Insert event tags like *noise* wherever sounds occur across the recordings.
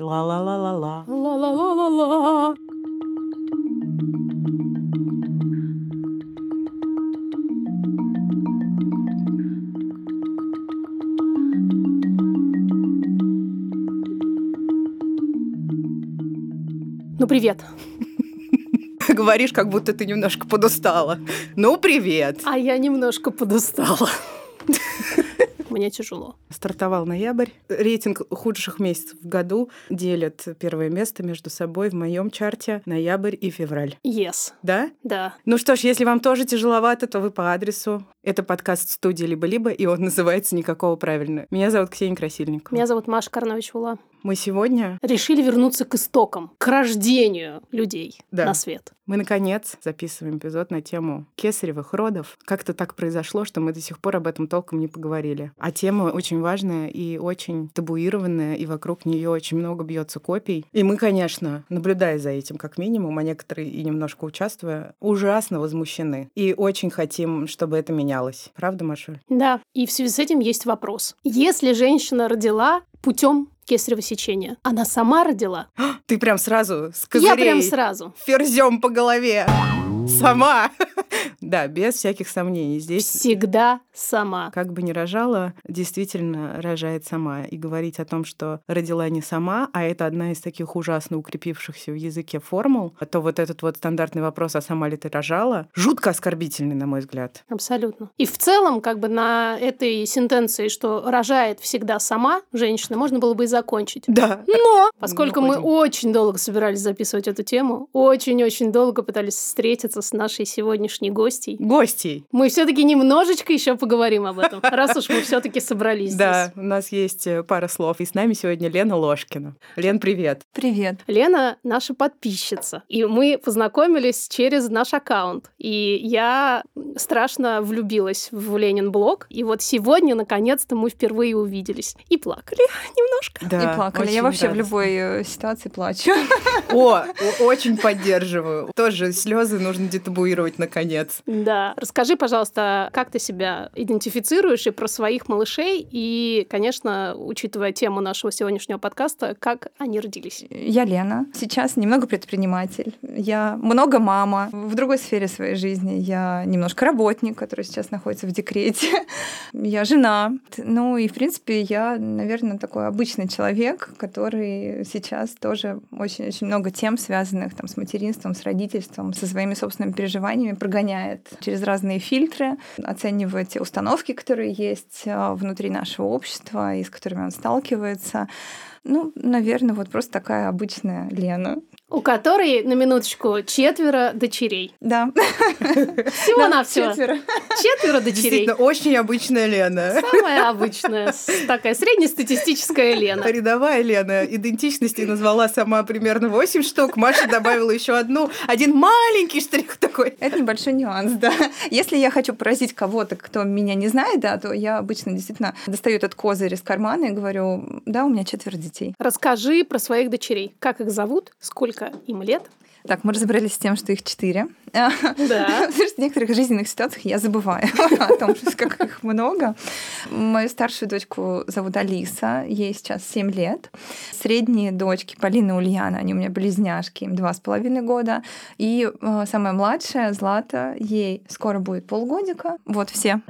Ла-ла-ла-ла-ла. Ла-ла-ла-ла-ла. Ну, привет. *laughs* Говоришь, как будто ты немножко подустала. Ну, привет. А я немножко подустала. Мне тяжело. Стартовал ноябрь. Рейтинг худших месяцев в году делят первое место между собой в моем чарте ноябрь и февраль. Yes. Да? Да. Ну что ж, если вам тоже тяжеловато, то вы по адресу. Это подкаст студии «Либо-либо», и он *laughs* называется «Никакого правильно». Меня зовут Ксения Красильникова. Меня зовут Маша Карнович-Ула. Мы сегодня... Решили вернуться к истокам, к рождению людей Да. на свет. Мы, наконец, записываем эпизод на тему кесаревых родов. Как-то так произошло, что мы до сих пор об этом толком не поговорили. А тема очень важная и очень табуированная, и вокруг нее очень много бьется копий. И мы, конечно, наблюдая за этим как минимум, а некоторые и немножко участвуя, ужасно возмущены. И очень хотим, чтобы это менялось. Правда, Маша? Да, и в связи с этим есть вопрос. Если женщина родила путем кесарево сечения, она сама родила? *gasps* Ты прям сразу с Я козырей прям сразу. ферзем по голове. Сама. *laughs* Да, без всяких сомнений. Здесь Всегда сама. как бы ни рожала, действительно рожает сама. И говорить о том, что родила не сама, а это одна из таких ужасно укрепившихся в языке формул, а то вот этот вот стандартный вопрос, а сама ли ты рожала, жутко оскорбительный, на мой взгляд. Абсолютно. И в целом, как бы на этой сентенции, что рожает всегда сама женщина, можно было бы и закончить. Да. Но, *laughs* поскольку мы Находим. очень долго собирались записывать эту тему, очень-очень долго пытались встретиться с нашей сегодняшней гостьей, Гостей. мы все-таки немножечко еще поговорим об этом, раз уж мы все-таки собрались Да, здесь. у нас есть э, пара слов. И с нами сегодня Лена Ложкина. Лен, привет. Привет. Лена наша подписчица, и мы познакомились через наш аккаунт. И я страшно влюбилась в Ленин блог, и вот сегодня, наконец-то, мы впервые увиделись. И плакали немножко. Да, и плакали. очень Я вообще в радостно. любой э, ситуации плачу. О, о- очень поддерживаю. Тоже слезы нужно детабуировать наконец. Да. Расскажи, пожалуйста, как ты себя идентифицируешь и про своих малышей, и, конечно, учитывая тему нашего сегодняшнего подкаста, как они родились. Я Лена. Сейчас немного предприниматель. Я много мама. В другой сфере своей жизни я немножко работник, который сейчас находится в декрете. *laughs* Я жена. Ну и, в принципе, я, наверное, такой обычный человек, который сейчас тоже очень-очень много тем, связанных там, с материнством, с родительством, со своими собственными переживаниями, прогоняет через разные фильтры, оценивает те установки, которые есть а, внутри нашего общества и с которыми он сталкивается. Ну, наверное, вот просто такая обычная Лена. У которой, на минуточку, четверо дочерей. Да. Всего-навсего. Четверо. Четверо дочерей. Действительно, очень обычная Лена. Самая обычная, такая среднестатистическая Лена. Рядовая Лена идентичности назвала сама примерно 8 штук. Маша добавила еще одну. Один маленький штрих такой. Это небольшой нюанс, да. Если я хочу поразить кого-то, кто меня не знает, да, то я обычно действительно достаю этот козырь из кармана и говорю, да, у меня четверо детей. Расскажи про своих дочерей. Как их зовут? Сколько им лет? Так, мы разобрались с тем, что их четыре. Да. *laughs* Потому что в некоторых жизненных ситуациях я забываю *laughs* о том, что как их много. Мою старшую дочку зовут Алиса, ей сейчас 7 лет. Средние дочки Полина и Ульяна, они у меня близняшки, им два с половиной года. И э, самая младшая, Злата, ей скоро будет полгодика. Вот все.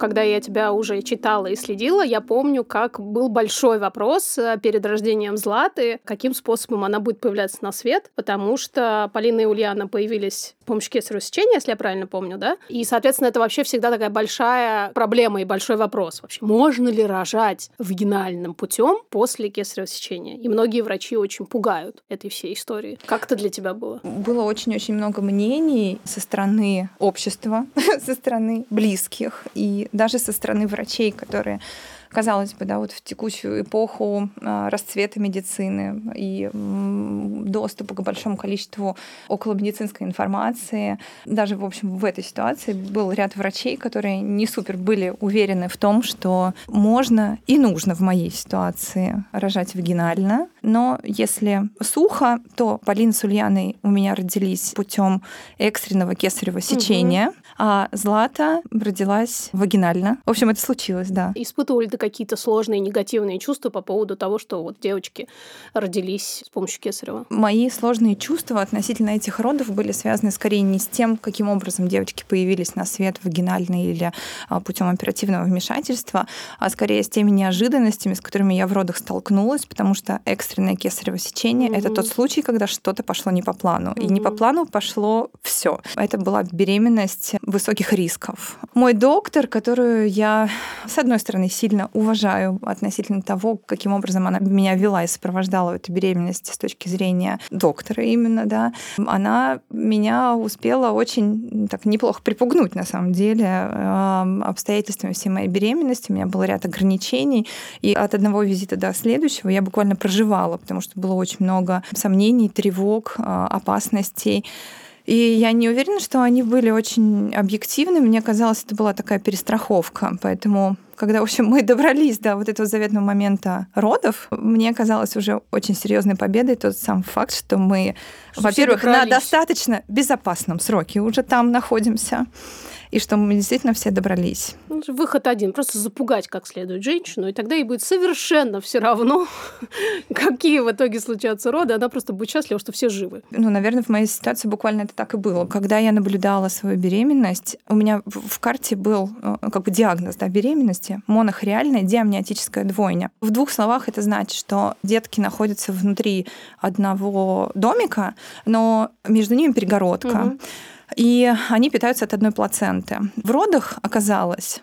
Когда я тебя уже читала и следила, я помню, как был большой вопрос э, перед рождением Златы, каким способом она будет появляться на свет, потому что Полина и Ульяна появились с помощью кесарево сечения, если я правильно помню, да? И, соответственно, это вообще всегда такая большая проблема и большой вопрос. Вообще, можно ли рожать вагинальным путем после кесарево сечения? И многие врачи очень пугают этой всей истории. Как это для тебя было? Было очень-очень много мнений со стороны общества, *laughs* со стороны близких и даже со стороны врачей, которые казалось бы, да, вот в текущую эпоху а, расцвета медицины и доступа к большому количеству околомедицинской информации, даже, в общем, в этой ситуации был ряд врачей, которые не супер были уверены в том, что можно и нужно в моей ситуации рожать вагинально, но если сухо, то Полина с Ульяной у меня родились путем экстренного кесарево сечения, а Злата родилась вагинально. В общем, это случилось, да. Испытывали ты какие-то сложные негативные чувства по поводу того, что вот девочки родились с помощью кесарева? Мои сложные чувства относительно этих родов были связаны скорее не с тем, каким образом девочки появились на свет вагинально или а, путем оперативного вмешательства, а скорее с теми неожиданностями, с которыми я в родах столкнулась, потому что экстренное кесарево сечение mm-hmm. это тот случай, когда что-то пошло не по плану. Mm-hmm. И не по плану пошло все. Это была беременность высоких рисков. Мой доктор, которую я, с одной стороны, сильно уважаю относительно того, каким образом она меня вела и сопровождала эту беременность с точки зрения доктора именно, да, она меня успела очень так неплохо припугнуть на самом деле обстоятельствами всей моей беременности. У меня был ряд ограничений, и от одного визита до следующего я буквально проживала, потому что было очень много сомнений, тревог, а, опасностей. И я не уверена, что они были очень объективны. Мне казалось, это была такая перестраховка. Поэтому когда, в общем, мы добрались до вот этого заветного момента родов, мне казалось уже очень серьезной победой тот сам факт, что мы, во-первых, на достаточно безопасном сроке уже там находимся и что мы действительно все добрались. Ну, выход один, просто запугать как следует женщину, и тогда ей будет совершенно все равно, *laughs* какие в итоге случатся роды, она просто будет счастлива, что все живы. Ну, наверное, в моей ситуации буквально это так и было. Когда я наблюдала свою беременность, у меня в карте был э, как бы диагноз да, беременности, монохориальная диамниотическая двойня. В двух словах это значит, что детки находятся внутри одного домика, но между ними перегородка. Угу и они питаются от одной плаценты. В родах оказалось,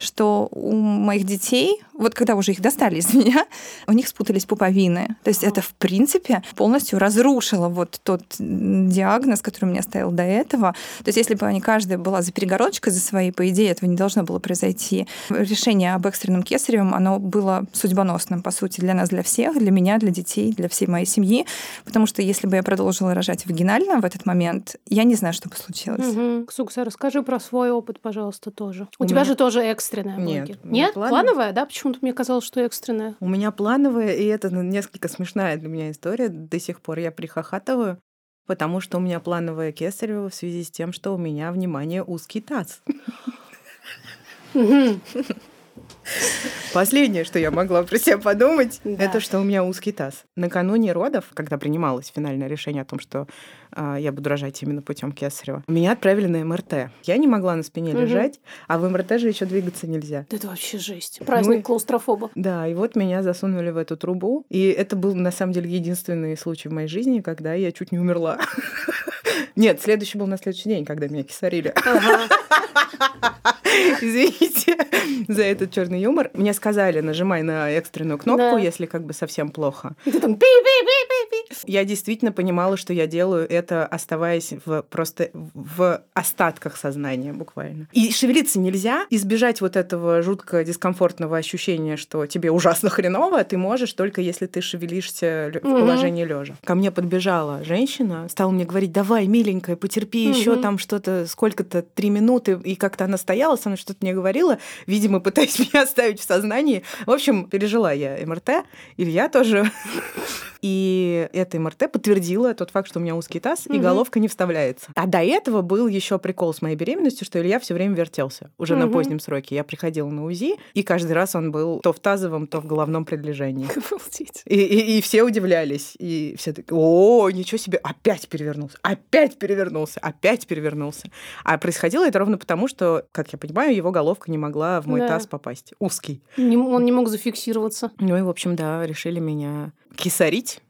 что у моих детей вот когда уже их достали из *laughs* меня, у них спутались пуповины. То есть это, в принципе, полностью разрушило вот тот диагноз, который у меня стоял до этого. То есть если бы они каждая была за перегородочкой за своей, по идее, этого не должно было произойти. Решение об экстренном кесаревом, оно было судьбоносным, по сути, для нас, для всех, для меня, для детей, для всей моей семьи. Потому что если бы я продолжила рожать вагинально в этот момент, я не знаю, что бы случилось. Угу. Ксукса, расскажи про свой опыт, пожалуйста, тоже. У, у тебя меня... же тоже экстренная Нет. Нет? Плановая, да? Почему Почему-то мне казалось, что экстренная. У меня плановая, и это ну, несколько смешная для меня история. До сих пор я прихохатываю, потому что у меня плановая кесарева в связи с тем, что у меня, внимание, узкий таз. *laughs* Последнее, что я могла про себя подумать, да. это что у меня узкий таз. Накануне родов, когда принималось финальное решение о том, что э, я буду рожать именно путем Кесарева, меня отправили на МРТ. Я не могла на спине угу. лежать, а в МРТ же еще двигаться нельзя. Да это вообще жесть. Праздник ну, клаустрофоба. Да, и вот меня засунули в эту трубу. И это был, на самом деле, единственный случай в моей жизни, когда я чуть не умерла. *laughs* Нет, следующий был на следующий день, когда меня кисарили. *laughs* Извините за этот черный юмор. Мне сказали, нажимай на экстренную кнопку, если как бы совсем плохо. И ты там Я действительно понимала, что я делаю это, оставаясь в просто в остатках сознания буквально. И шевелиться нельзя, избежать вот этого жутко дискомфортного ощущения, что тебе ужасно *laughs* хреново, ты можешь только если ты шевелишься в положении лежа. Ко мне подбежала женщина, стала мне говорить, давай, миленькая, потерпи угу. еще там что-то, сколько-то, три минуты. И как-то она стояла со мной, что-то мне говорила, видимо, пытаясь *laughs* меня оставить в сознании. В общем, пережила я МРТ, Илья тоже. *laughs* И эта МРТ подтвердила тот факт, что у меня узкий таз, угу. и головка не вставляется. А до этого был еще прикол с моей беременностью, что Илья все время вертелся. Уже угу. на позднем сроке. Я приходила на УЗИ, и каждый раз он был то в тазовом, то в головном предлежании. *laughs* И, и, и все удивлялись. И все такие, о, ничего себе, опять перевернулся, опять перевернулся, опять перевернулся. А происходило это ровно потому, что, как я понимаю, его головка не могла в мой да. таз попасть. Узкий. Не, он не мог зафиксироваться. Ну и, в общем, да, решили меня кисарить.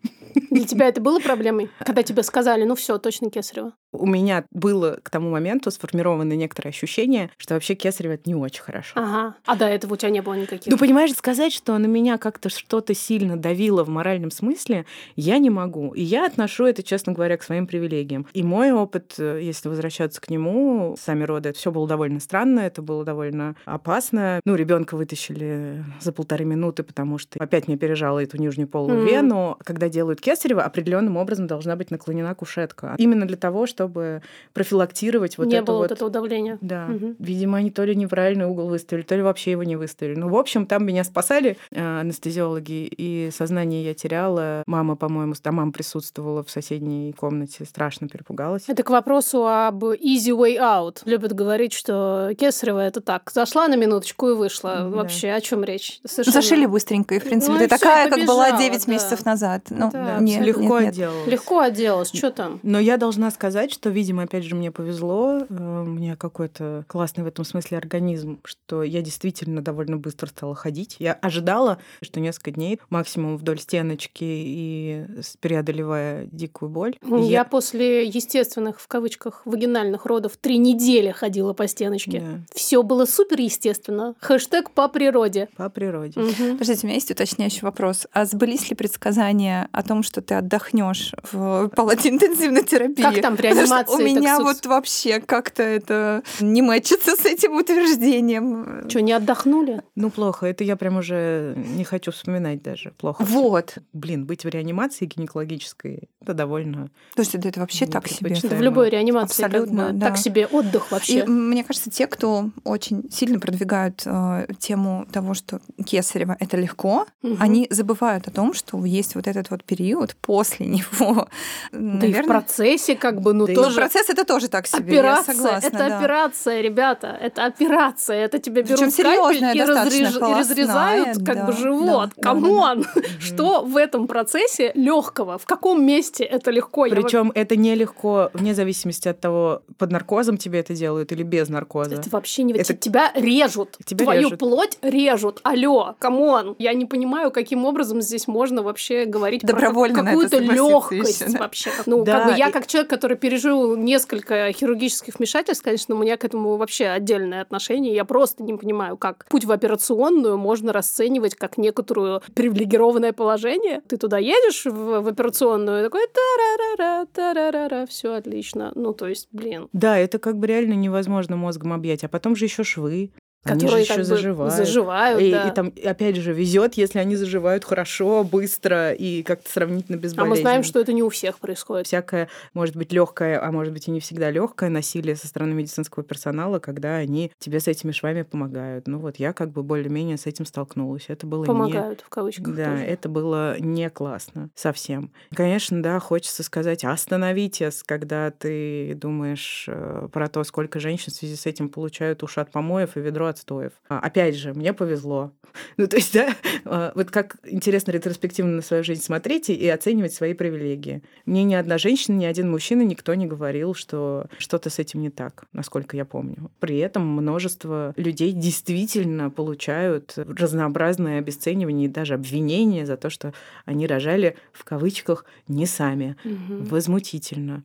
Для тебя это было проблемой, когда тебе сказали, ну все, точно кесарево? У меня было к тому моменту сформировано некоторое ощущение, что вообще кесарево это не очень хорошо. Ага. А до этого у тебя не было никаких? Ну, понимаешь, сказать, что на меня как-то что-то сильно давило в моральном смысле, я не могу. И я отношу это, честно говоря, к своим привилегиям. И мой опыт, э, если возвращаться к нему, сами роды, это все было довольно странно, это было довольно опасно. Ну, ребенка вытащили за полторы минуты, потому что опять мне пережала эту нижнюю полую mm. вену. Когда делают кесарево, определенным образом должна быть наклонена кушетка. Именно для того, чтобы профилактировать вот Не это было вот... этого давления. Да. Мгм. Видимо, они то ли неправильный угол выставили, то ли вообще его не выставили. Ну, в общем, там меня спасали э, анестезиологи, и сознание я теряла. Мама, по-моему, с- а мама присутствовала в соседней комнате, страшно перепугалась. Это к вопросу об easy way out. Любят говорить, что кесарево это так. Зашла на минуточку и вышла. Да. Вообще, о чем речь? Совершенно- Зашили быстренько, и, в принципе, Ну ты такая, и как была побежала, 9 да. месяцев назад. Ну, Да, нет. Легко нет, нет. отделалась. Легко отделалась. Что там? Но я должна сказать, что, видимо, опять же, мне повезло. э, У меня какой-то классный в этом смысле организм, что я действительно довольно быстро стала ходить. Я ожидала, что несколько дней максимум вдоль стеночки и преодолевая дикую боль. Ну, Я после естественных, в кавычках, вагинальных родов три недели ходила по стеночке. Да, Все было супер естественно. Хэштег по природе. по природе. Мгм. Подождите, у меня есть уточняющий вопрос. А сбылись ли предсказания о том, что ты отдохнешь в палате интенсивной терапии? Как там при анимации? У меня вот вообще как-то это не мэчится с этим утверждением. Что, не отдохнули? Ну, плохо. Это я прям уже не хочу вспоминать даже. Плохо. Вот. Блин, быть в реанимации гинекологической, это довольно... Слушайте, да это вообще так себе. Это в любой реанимации как Абсолютно, бы да. так себе отдых вообще. И мне кажется, те, кто очень сильно продвигают э, тему того, что кесарево это легко, Мгм. они забывают о том, что есть вот этот вот период после *laughs* него. Да и в Наверное, процессе как бы, ну Да тоже процесс это тоже так себе. я Операция, согласна, это да. операция, ребята, это операция, это тебе берут серьёзная, скальпель и, разреж- и разрезают как да, бы живот. да, да, Come on! *laughs* Что в этом процессе легкого? В каком месте это легко? Я Причем это нелегко, вне зависимости от того, под наркозом тебе это делают или без наркоза. Это вообще не... Это- Тебя режут. Тебя Твою режут. плоть режут. Алло, come on. Я не понимаю, каким образом здесь можно вообще говорить Добровольно это какую-то легкость ещё, да. вообще. Ну, Да, как бы я и- как человек, который пережил несколько хирургических вмешательств, конечно, у меня к этому вообще отдельное отношение. Я просто не понимаю, как путь в операционную можно расценивать как некоторую привилегированное положение. Ты туда едешь в, в операционную, и такой тарарара, тарарара, все отлично. Ну, то есть, блин. Да, это как бы реально невозможно мозгом объять. А потом же еще швы. Они которые еще заживают. заживают, и, да. и там, опять же, везет, если они заживают хорошо, быстро и как-то сравнительно а безболезненно. мы знаем, что это не у всех происходит. всякое, может быть, легкое, а может быть и не всегда легкое насилие со стороны медицинского персонала, когда они тебе с этими швами помогают. Ну вот я как бы более-менее с этим столкнулась. Это было не... Помогают, в кавычках. Да, тоже. это было не классно совсем. Конечно, да, хочется сказать, остановитесь, когда ты думаешь э, про то, сколько женщин в связи с этим получают ушат помоев и ведро отстоев. А, Опять же, мне повезло. *laughs* Ну, то есть, да, э, вот как интересно ретроспективно на свою жизнь смотрите и оценивать свои привилегии. Мне ни одна женщина, ни один мужчина, никто не говорил, что что-то с этим не так, насколько я помню. При этом множество людей действительно получают разнообразное обесценивание и даже обвинения за то, что они рожали в кавычках не сами. Мгм. Возмутительно.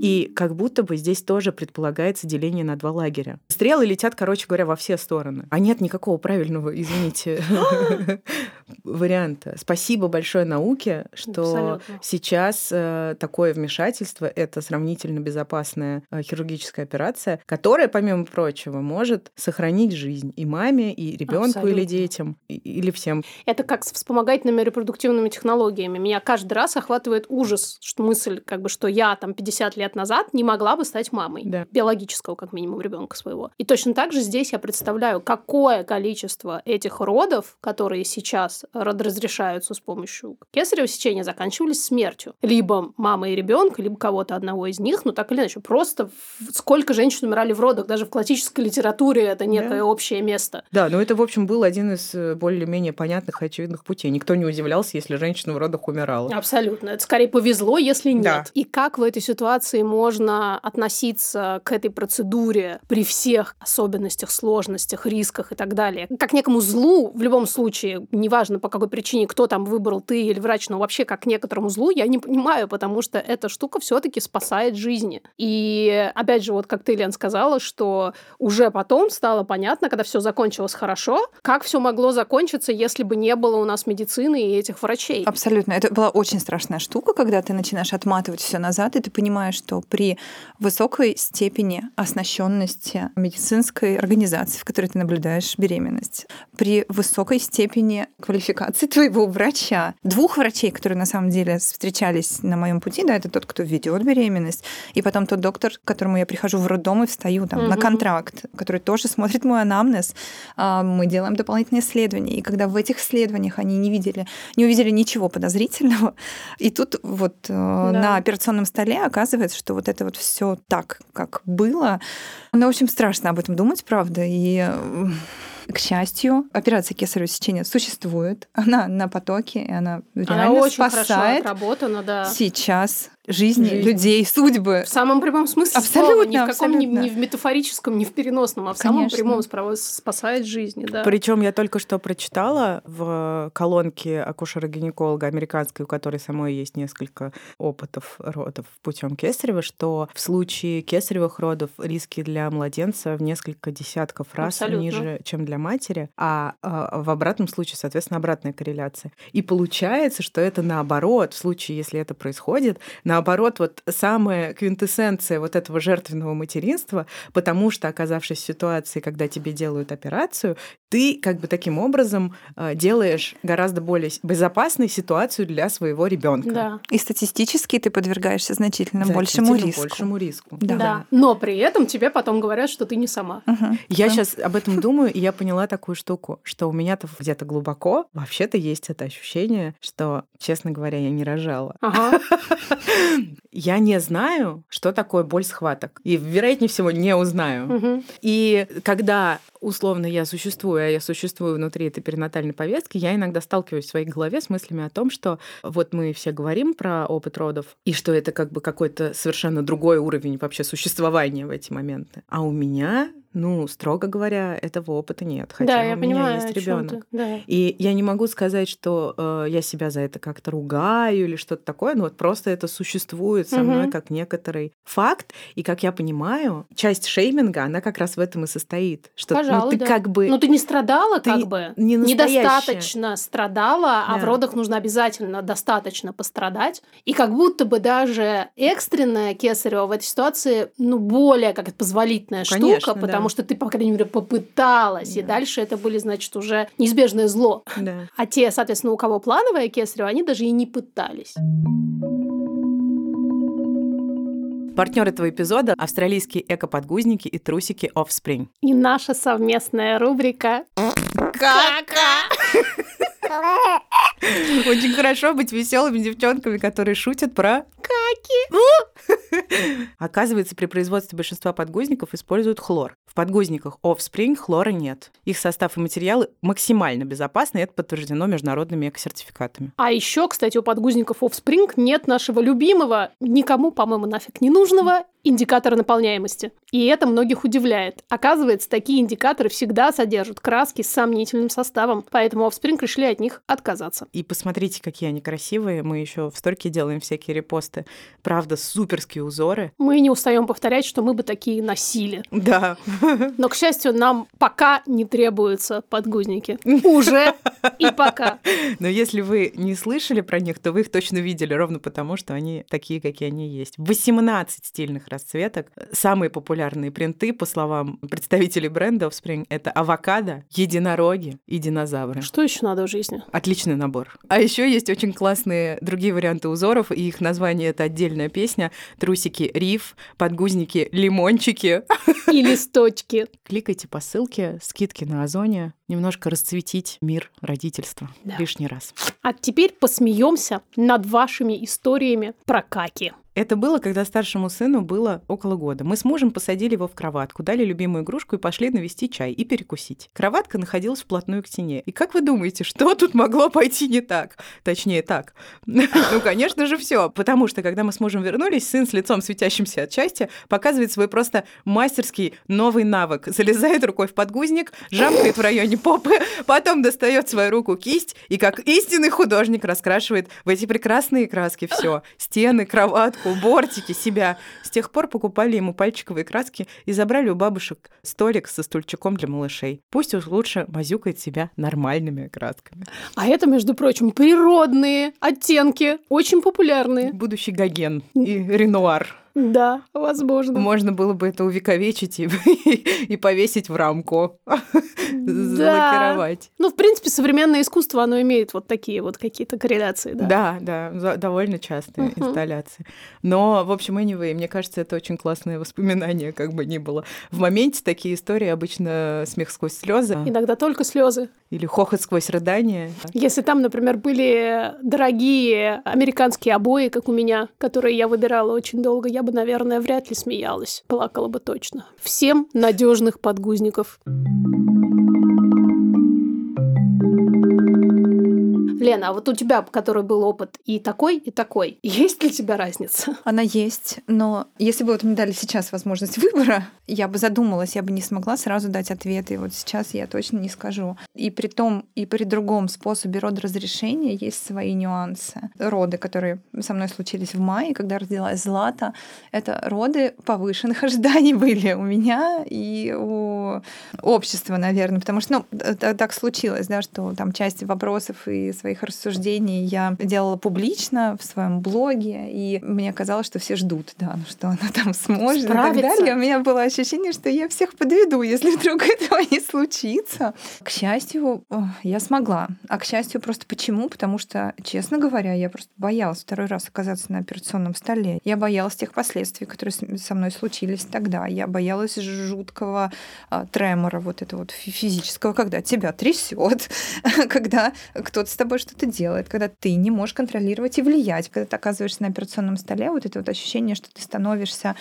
И как будто бы здесь тоже предполагается деление на два лагеря. Стрелы летят, короче говоря, во все стороны. А нет никакого правильного, извините, *gasps* *laughs* варианта. Спасибо большое науке, что Абсолютно. сейчас э, такое вмешательство — это сравнительно безопасная э, хирургическая операция, которая, помимо прочего, может сохранить жизнь и маме, и ребенку, или детям, и- или всем. Это как с вспомогательными репродуктивными технологиями. Меня каждый раз охватывает ужас, что мысль, как бы, что я там 50 лет назад не могла бы стать мамой. Да. Биологического, как минимум, ребенка своего. И точно так же здесь я представляю, какое количество этих родов, которые сейчас род- разрешаются с помощью кесарево сечения, заканчивались смертью. Либо мама и ребенка, либо кого-то одного из них, но так или иначе. Просто сколько женщин умирали в родах, даже в классической литературе это некое Да. общее место. Да, но это, в общем, был один из э, более-менее понятных и очевидных путей. Никто не удивлялся, если женщина в родах умирала. Абсолютно. Это скорее повезло, если нет. Да. И как в этой ситуации можно относиться к этой процедуре при всех особенностях, сложностях, рисках и так далее? Как некому злу, в любом случае, неважно по какой причине, кто там выбрал, ты или врач, но вообще как к некоторому злу, я не понимаю, потому что эта штука все таки спасает жизни. И опять же, вот как ты, Лен, сказала, что уже потом стало понятно, когда все закончилось хорошо, как все могло закончиться, если бы не было у нас медицины и этих врачей. Абсолютно. Это была очень страшная штука, когда ты начинаешь отматывать все назад, и ты понимаешь, что при высокой степени оснащенности медицинской организации, в которой ты наблюдаешь беременность, при высокой степени квалификации твоего врача. Двух врачей, которые на самом деле встречались на моем пути, да, это тот, кто ведет беременность, и потом тот доктор, к которому я прихожу в роддом и встаю там угу. на контракт, который тоже смотрит мой анамнез. А, мы делаем дополнительные исследования, и когда в этих исследованиях они не видели, не увидели ничего подозрительного, и тут вот э, да. на операционном столе оказывается, что вот это вот все так, как было. Ну, в общем, страшно об этом думать, правда, и э, к счастью, операция кесарево сечения существует. Она на потоке, и она реально она очень спасает. Хорошо отработана, да. Сейчас жизни Жизнь. людей, судьбы. В самом прямом смысле абсолютно, слова. Ни в каком, абсолютно. Ни, ни в метафорическом, ни в переносном, а в Конечно. самом прямом спасает жизни. Да. Причем я только что прочитала в колонке акушера-гинеколога американской, у которой самой есть несколько опытов родов путем кесарева, что в случае кесаревых родов риски для младенца в несколько десятков раз Абсолютно. ниже, чем для матери, а, а в обратном случае, соответственно, обратная корреляция. И получается, что это наоборот, в случае, если это происходит, наоборот, вот самая квинтэссенция вот этого жертвенного материнства, потому что, оказавшись в ситуации, когда тебе делают операцию, ты как бы таким образом э, делаешь гораздо более безопасной ситуацию для своего ребенка. Да. И статистически ты подвергаешься значительно большему риску. большему риску. Да. да. Но при этом тебе потом говорят, что ты не сама. Угу. Я да. сейчас об этом думаю, и я поняла такую штуку, что у меня-то где-то глубоко вообще-то есть это ощущение, что, честно говоря, я не рожала. Ага. *laughs* я не знаю, что такое боль схваток. И, вероятнее всего, не узнаю. Угу. И когда условно я существую, а я существую внутри этой перинатальной повестки, я иногда сталкиваюсь в своей голове с мыслями о том, что вот мы все говорим про опыт родов, и что это как бы какой-то совершенно другой уровень вообще существования в эти моменты. А у меня ну, строго говоря, этого опыта нет. Хотя да, у я меня понимаю, есть ребенок. Да. И я не могу сказать, что э, я себя за это как-то ругаю или что-то такое, но вот просто это существует со мной угу. как некоторый факт. И как я понимаю, часть шейминга, она как раз в этом и состоит. Что Пожалуй, ну, ты да. как бы. Ну, ты не страдала, ты как бы. Не Недостаточно страдала, да. а в родах нужно обязательно достаточно пострадать. И как будто бы даже экстренная кесарева в этой ситуации, ну, более как позволительная Конечно, штука, да потому что ты, по крайней мере, попыталась, да. и дальше это были, значит, уже неизбежное зло. Да. А те, соответственно, у кого плановая кесарева, они даже и не пытались. Партнер этого эпизода – австралийские эко-подгузники и трусики Offspring. И наша совместная рубрика «Кака!» *laughs* Очень хорошо быть веселыми девчонками, которые шутят про каки. *laughs* Оказывается, при производстве большинства подгузников используют хлор. В подгузниках Offspring хлора нет. Их состав и материалы максимально безопасны, и это подтверждено международными эко-сертификатами. А еще, кстати, у подгузников Offspring нет нашего любимого, никому, по-моему, нафиг не нужного индикатора наполняемости. И это многих удивляет. Оказывается, такие индикаторы всегда содержат краски с сомнительным составом, поэтому Offspring решили от них отказаться. И посмотрите, какие они красивые. Мы еще в сторке делаем всякие репосты. Правда, суперские узоры. Мы не устаем повторять, что мы бы такие носили. Да. Но, к счастью, нам пока не требуются подгузники. *laughs* Уже и пока. Но если вы не слышали про них, то вы их точно видели, ровно потому, что они такие, какие они есть. 18 стильных расцветок. Самые популярные принты, по словам представителей бренда Offspring, это авокадо, единороги и динозавры. Что еще надо в жизни? Отличный набор. А еще есть очень классные другие варианты узоров, и их название это отдельная песня. Трусики риф, подгузники лимончики. И листочки. Кликайте по ссылке, скидки на Озоне, немножко расцветить мир родительства да. лишний раз. А теперь посмеемся над вашими историями про каки. Это было, когда старшему сыну было около года. Мы с мужем посадили его в кроватку, дали любимую игрушку и пошли навести чай и перекусить. Кроватка находилась вплотную к стене. И как вы думаете, что тут могло пойти не так? Точнее, так. Ну, конечно же, все. Потому что, когда мы с мужем вернулись, сын с лицом светящимся от счастья показывает свой просто мастерский новый навык. Залезает рукой в подгузник, жамкает в районе попы, потом достает свою руку кисть и, как истинный художник, раскрашивает в эти прекрасные краски все. Стены, кроватку, бортики, себя. С тех пор покупали ему пальчиковые краски и забрали у бабушек столик со стульчиком для малышей. Пусть уж лучше мазюкает себя нормальными красками. А это, между прочим, природные оттенки, очень популярные. Будущий Гоген и Ренуар. Да, возможно. Можно было бы это увековечить и, *laughs* и повесить в рамку, *laughs* залакировать. Ну, в принципе, современное искусство, оно имеет вот такие вот какие-то корреляции, да? Да, да, довольно частые uh-huh. инсталляции. Но, в общем, anyway, мне кажется, это очень классное воспоминание, как бы ни было. В моменте такие истории обычно смех сквозь слезы. Иногда только слезы. Или хохот сквозь рыдания. Если там, например, были дорогие американские обои, как у меня, которые я выбирала очень долго, я бы, наверное, вряд ли смеялась. Плакала бы точно. Всем надежных подгузников. Лена, а вот у тебя, который был опыт и такой, и такой, *laughs* есть ли у тебя разница? Она есть, но если бы вот мне дали сейчас возможность выбора, я бы задумалась, я бы не смогла сразу дать ответ, и вот сейчас я точно не скажу. И при том, и при другом способе родоразрешения есть свои нюансы. Роды, которые со мной случились в мае, когда родилась Злата, это роды повышенных *laughs* ожиданий были у меня и у общества, наверное, потому что, ну, так случилось, да, что там часть вопросов и своих своих рассуждений я делала публично в своем блоге, и мне казалось, что все ждут, да, ну что она там *laughs* сможет Справится. и так далее. У меня было ощущение, что я всех подведу, если *laughs* вдруг этого не случится. К счастью, я смогла. А к счастью, просто почему? Потому что, честно говоря, я просто боялась второй раз оказаться на операционном столе. Я боялась тех последствий, которые со мной случились тогда. Я боялась жуткого а, тремора, вот этого вот физического, когда тебя трясет, *laughs* когда кто-то с тобой что-то делает, когда ты не можешь контролировать и влиять, когда ты оказываешься на операционном столе, вот это вот ощущение, что ты становишься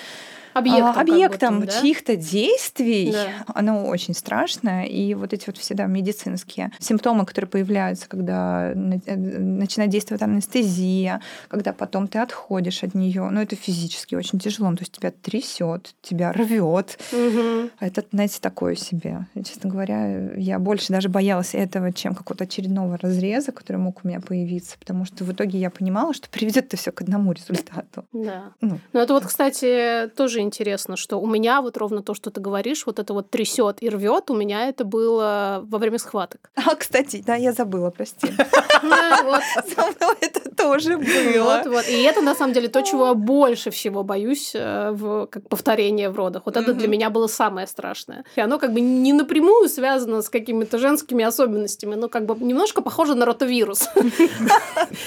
объектом, а, объектом да? чьих-то действий, да. оно очень страшное. И вот эти вот всегда медицинские симптомы, которые появляются, когда э, начинает действовать анестезия, когда потом ты отходишь от нее, ну это физически очень тяжело, то есть тебя трясет, тебя рвет. Угу. Это, знаете, такое себе. Честно говоря, я больше даже боялась этого, чем какого-то очередного разреза, который мог у меня появиться, потому что в итоге я понимала, что приведет это все к одному результату. Да. Ну, ну это вот, кстати, тоже интересно, что у меня вот ровно то, что ты говоришь, вот это вот трясет и рвет, у меня это было во время схваток. *laughs* А, кстати, да, я забыла, прости. *laughs* *laughs* Со мной это тоже было. И это, на самом деле, то, чего я больше всего боюсь э, в как повторение в родах. Вот это для меня было самое страшное. И оно как бы не напрямую связано с какими-то женскими особенностями, но как бы немножко похоже на ротовирус,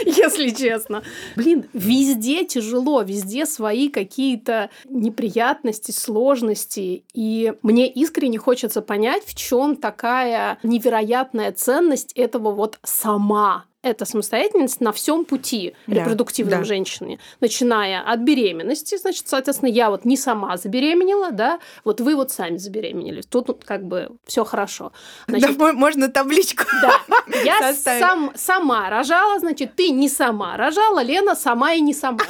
если честно. Блин, везде тяжело, везде свои какие-то неприятности неприятности, сложности. И мне искренне хочется понять, в чем такая невероятная ценность этого вот сама это самостоятельность на всем пути да, репродуктивной да. женщины, начиная от беременности, значит, соответственно, я вот не сама забеременела, да, вот вы вот сами забеременели, тут вот как бы все хорошо. Значит, да, можно табличку. Да, я сам, сама рожала, значит, ты не сама рожала, Лена сама и не сама.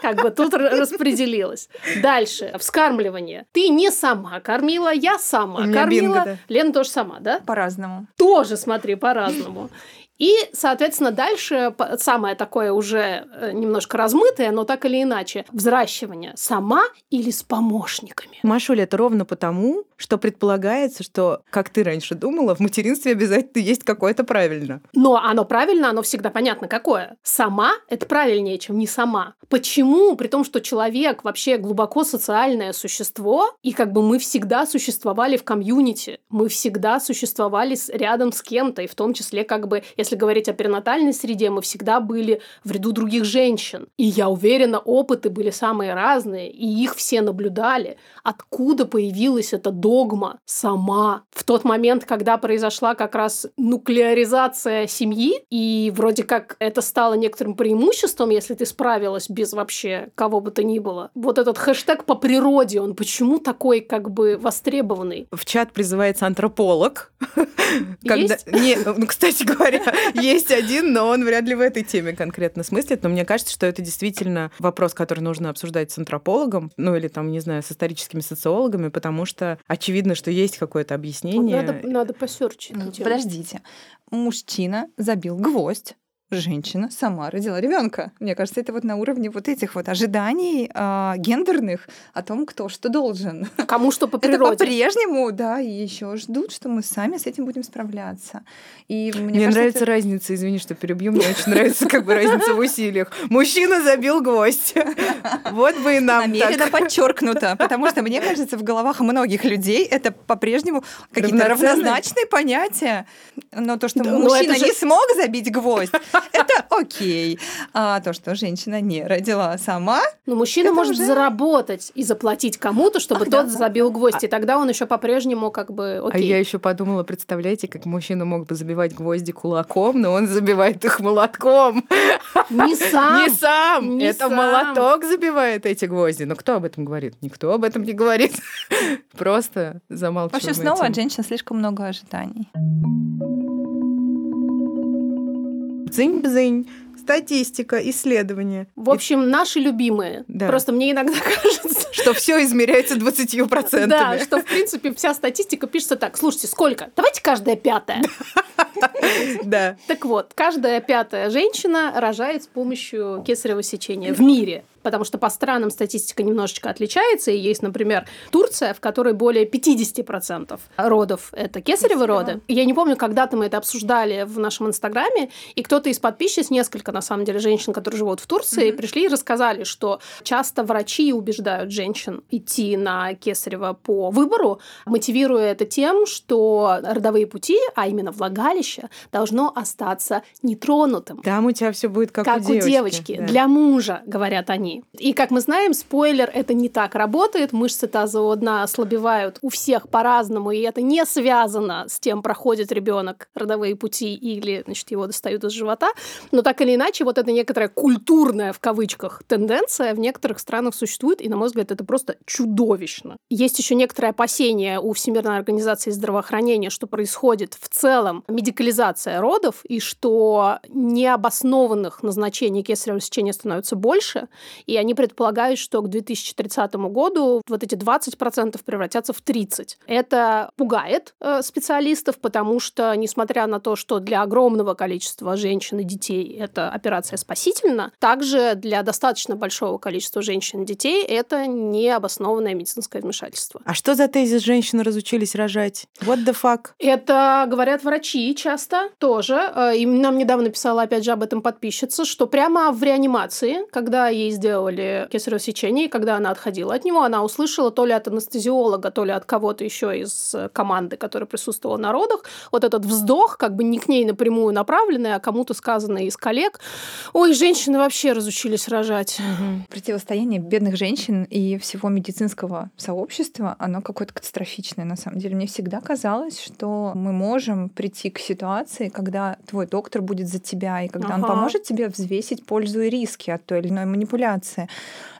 Как бы тут распределилось. Дальше. Вскармливание. Ты не сама кормила, я сама кормила. Бинго, да. Лена тоже сама, да? По-разному. Тоже, смотри, по-разному. И, соответственно, дальше самое такое уже э, немножко размытое, но так или иначе, взращивание сама или с помощниками. Машуля, это ровно потому, что предполагается, что, как ты раньше думала, в материнстве обязательно есть какое-то правильно. Но оно правильно, оно всегда понятно какое. Сама – это правильнее, чем не сама. Почему? При том, что человек вообще глубоко социальное существо, и как бы мы всегда существовали в комьюнити, мы всегда существовали рядом с кем-то, и в том числе как бы если говорить о перинатальной среде, мы всегда были в ряду других женщин. И я уверена, опыты были самые разные, и их все наблюдали. Откуда появилась эта догма сама? В тот момент, когда произошла как раз нуклеаризация семьи, и вроде как это стало некоторым преимуществом, если ты справилась без вообще кого бы то ни было. Вот этот хэштег по природе, он почему такой как бы востребованный? В чат призывается антрополог. *laughs* Не, ну, кстати говоря, есть один, но он вряд ли в этой теме конкретно смыслит. Но мне кажется, что это действительно вопрос, который нужно обсуждать с антропологом, ну или там, не знаю, с историческими социологами, потому что очевидно, что есть какое-то объяснение. Надо, надо посерчить. Подождите. Мужчина забил гвоздь, женщина сама родила ребенка. Мне кажется, это вот на уровне вот этих вот ожиданий э, гендерных о том, кто что должен. Кому что по *laughs* природе. Это по-прежнему, да, и еще ждут, что мы сами с этим будем справляться. И мне, мне кажется, нравится это... разница, извини, что перебью, мне очень нравится как бы разница в усилиях. Мужчина забил гвоздь. *laughs* Вот бы и нам Намеренно подчеркнуто, потому что мне кажется, в головах многих людей это по-прежнему какие-то равнозначные понятия. Но то, что мужчина не смог забить гвоздь, *laughs* *laughs* это окей. А то, что женщина не родила сама... Но мужчина может заработать и заплатить кому-то, чтобы тот забил гвоздь, и тогда он еще по-прежнему как бы а окей. А я еще подумала, представляете, как мужчина мог бы забивать гвозди кулаком, но он забивает их молотком. Не *laughs* сам. Не сам. Это молоток забивает эти гвозди. Но кто об этом говорит? Никто об этом не говорит. *laughs* Просто замалчиваем Вообще снова от женщин слишком много ожиданий. Дзынь-бзынь статистика, исследования. В общем, наши любимые. Да. Просто мне иногда *laughs* кажется... Что все измеряется 20%. Да, что, в принципе, вся статистика пишется так. Слушайте, сколько? Давайте каждая пятая. *laughs* Да. Так вот, каждая пятая женщина рожает с помощью кесарево сечения в мире потому что по странам статистика немножечко отличается. И есть, например, Турция, в которой более 50% родов – это кесаревы роды. Я не помню, когда-то мы это обсуждали в нашем Инстаграме, и кто-то из подписчиц, несколько, на самом деле, женщин, которые живут в Турции, mm-hmm. пришли и рассказали, что часто врачи убеждают женщин идти на кесарево по выбору, мотивируя это тем, что родовые пути, а именно влагалище, должно остаться нетронутым. Там у тебя все будет как, как у девочки. У девочки. Да. Для мужа, говорят они. И, как мы знаем, спойлер, это не так работает. Мышцы тазового дна ослабевают у всех по-разному, и это не связано с тем, проходит ребенок родовые пути или, значит, его достают из живота. Но так или иначе, вот эта некоторая культурная, в кавычках, тенденция в некоторых странах существует, и, на мой взгляд, это просто чудовищно. Есть еще некоторое опасение у Всемирной организации здравоохранения, что происходит в целом медикализация родов, и что необоснованных назначений кесарево сечения становится больше, и они предполагают, что к 2030 году вот эти 20% превратятся в 30%. Это пугает э, специалистов, потому что, несмотря на то, что для огромного количества женщин и детей эта операция спасительна, также для достаточно большого количества женщин и детей это необоснованное медицинское вмешательство. А что за тезис женщины разучились рожать? What the fuck? Это говорят врачи часто тоже. Э, и нам недавно писала опять же об этом подписчица, что прямо в реанимации, когда ей сделали делали кесарево сечение, и когда она отходила от него, она услышала то ли от анестезиолога, то ли от кого-то еще из команды, которая присутствовала на родах, вот этот вздох, как бы не к ней напрямую направленный, а кому-то сказанный из коллег. Ой, женщины вообще разучились рожать. Угу. Противостояние бедных женщин и всего медицинского сообщества, оно какое-то катастрофичное на самом деле. Мне всегда казалось, что мы можем прийти к ситуации, когда твой доктор будет за тебя, и когда ага. он поможет тебе взвесить пользу и риски от той или иной манипуляции информация.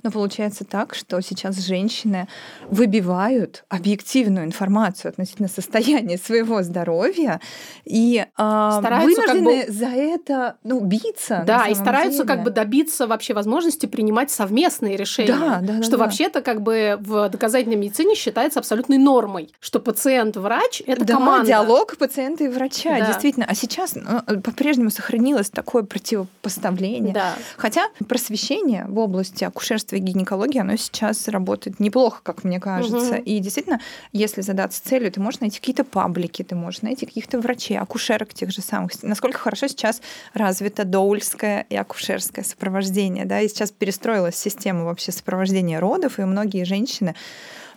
Но получается так, что сейчас женщины выбивают объективную информацию относительно состояния своего здоровья и э, стараются вынуждены как бы... за это ну, биться. Да, и стараются деле. как бы добиться вообще возможности принимать совместные решения. Да, да, да, что да. вообще-то как бы в доказательной медицине считается абсолютной нормой, что пациент-врач — это да, команда. диалог пациента и врача, да. действительно. А сейчас ну, по-прежнему сохранилось такое противопоставление. Да. Хотя просвещение в области акушерства и гинекологии, оно сейчас работает неплохо, как мне кажется. Угу. И действительно, если задаться целью, ты можешь найти какие-то паблики, ты можешь найти каких-то врачей, акушерок тех же самых. Насколько хорошо сейчас развито доульское и акушерское сопровождение, да, и сейчас перестроилась система вообще сопровождения родов, и многие женщины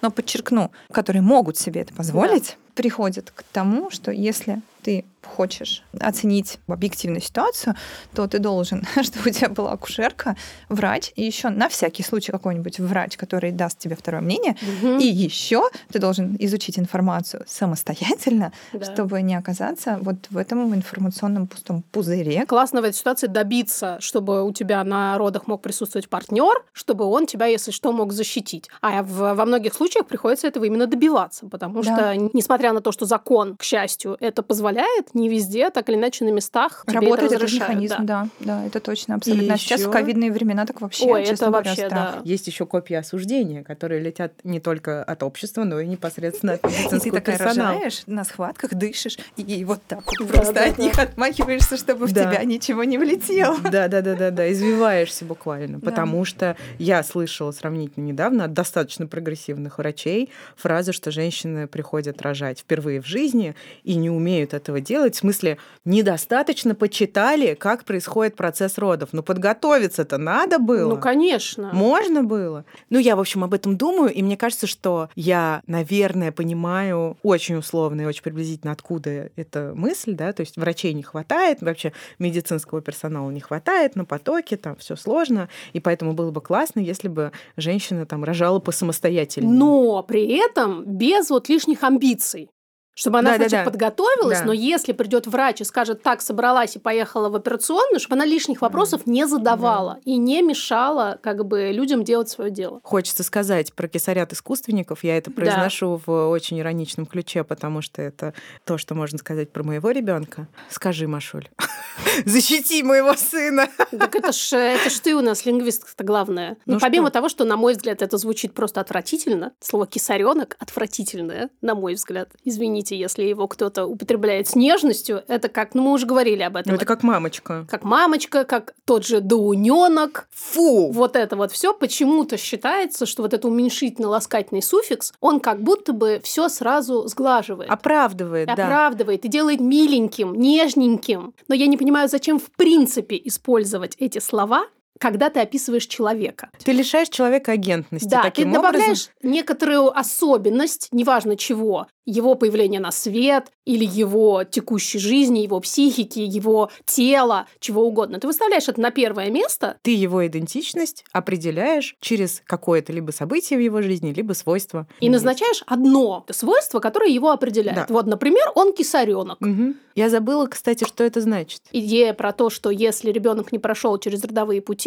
но подчеркну, которые могут себе это позволить, да. приходят к тому, что если ты хочешь оценить объективную ситуацию, то ты должен, *laughs* чтобы у тебя была акушерка, врач, и еще на всякий случай какой-нибудь врач, который даст тебе второе мнение, угу. и еще ты должен изучить информацию самостоятельно, да. чтобы не оказаться вот в этом информационном пустом пузыре. Классно в этой ситуации добиться, чтобы у тебя на родах мог присутствовать партнер, чтобы он тебя, если что, мог защитить. А в, во многих случаях приходится этого именно добиваться, потому да. что, несмотря несмотря на то, что закон, к счастью, это позволяет, не везде, так или иначе на местах тебе Работает это этот механизм, да. да, это точно, абсолютно. И А сейчас в ещё- ковидные времена так вообще, Ой, честно это говоря, вообще, страх. да. Есть еще копии осуждения, которые летят не только от общества, но и непосредственно от И ты медицинского такая персонала. рожаешь, на схватках дышишь, и вот так Да, просто да, от да. них отмахиваешься, чтобы в Да. тебя ничего не влетело. *laughs* Да, да, да, да, да, извиваешься буквально. Да. Потому что я слышала сравнительно недавно от достаточно прогрессивных врачей фразу, что женщины приходят рожать впервые в жизни и не умеют этого делать. В смысле, недостаточно почитали, как происходит процесс родов. Но подготовиться-то надо было. Ну, конечно. Можно было. Ну, я, в общем, об этом думаю, и мне кажется, что я, наверное, понимаю очень условно и очень приблизительно, откуда эта мысль, да, то есть врачей не хватает, вообще медицинского персонала не хватает, на потоке там все сложно, и поэтому было бы классно, если бы женщина там рожала по самостоятельно. Но при этом без вот лишних амбиций. Чтобы она, Да-да-да. значит, подготовилась, Да. но если придет врач и скажет, так, собралась и поехала в операционную, чтобы она лишних вопросов не задавала и не мешала как бы людям делать свое дело. Хочется сказать про кесарят искусственников. Я это Да. произношу в очень ироничном ключе, потому что это то, что можно сказать про моего ребенка. Скажи, Машуль, *laughs* защити моего сына. Так это ж, это ж ты у нас лингвистка-то главное. Ну, Ну помимо что? того, что, на мой взгляд, это звучит просто отвратительно, слово кисаренок отвратительное, на мой взгляд. Извините, если его кто-то употребляет с нежностью, это как, ну мы уже говорили об этом. Ну, это как мамочка. как мамочка, как тот же доуненок. Фу! Вот это вот все почему-то считается, что вот это уменьшительно-ласкательный суффикс, он как будто бы все сразу сглаживает. Оправдывает, да. оправдывает и делает миленьким, нежненьким. Но я не понимаю, зачем в принципе использовать эти слова, когда ты описываешь человека. Ты лишаешь человека агентности Да, таким ты образом. добавляешь некоторую особенность, неважно чего, его появления на свет или его текущей жизни, его психики, его тела, чего угодно. Ты выставляешь это на первое место, Ты его идентичность определяешь через какое-то либо событие в его жизни, либо свойство. и назначаешь одно свойство, которое его определяет. Да. Вот, например, он кисаренок. Мгм. Я забыла, кстати, что это значит. Идея про то, что если ребенок не прошел через родовые пути,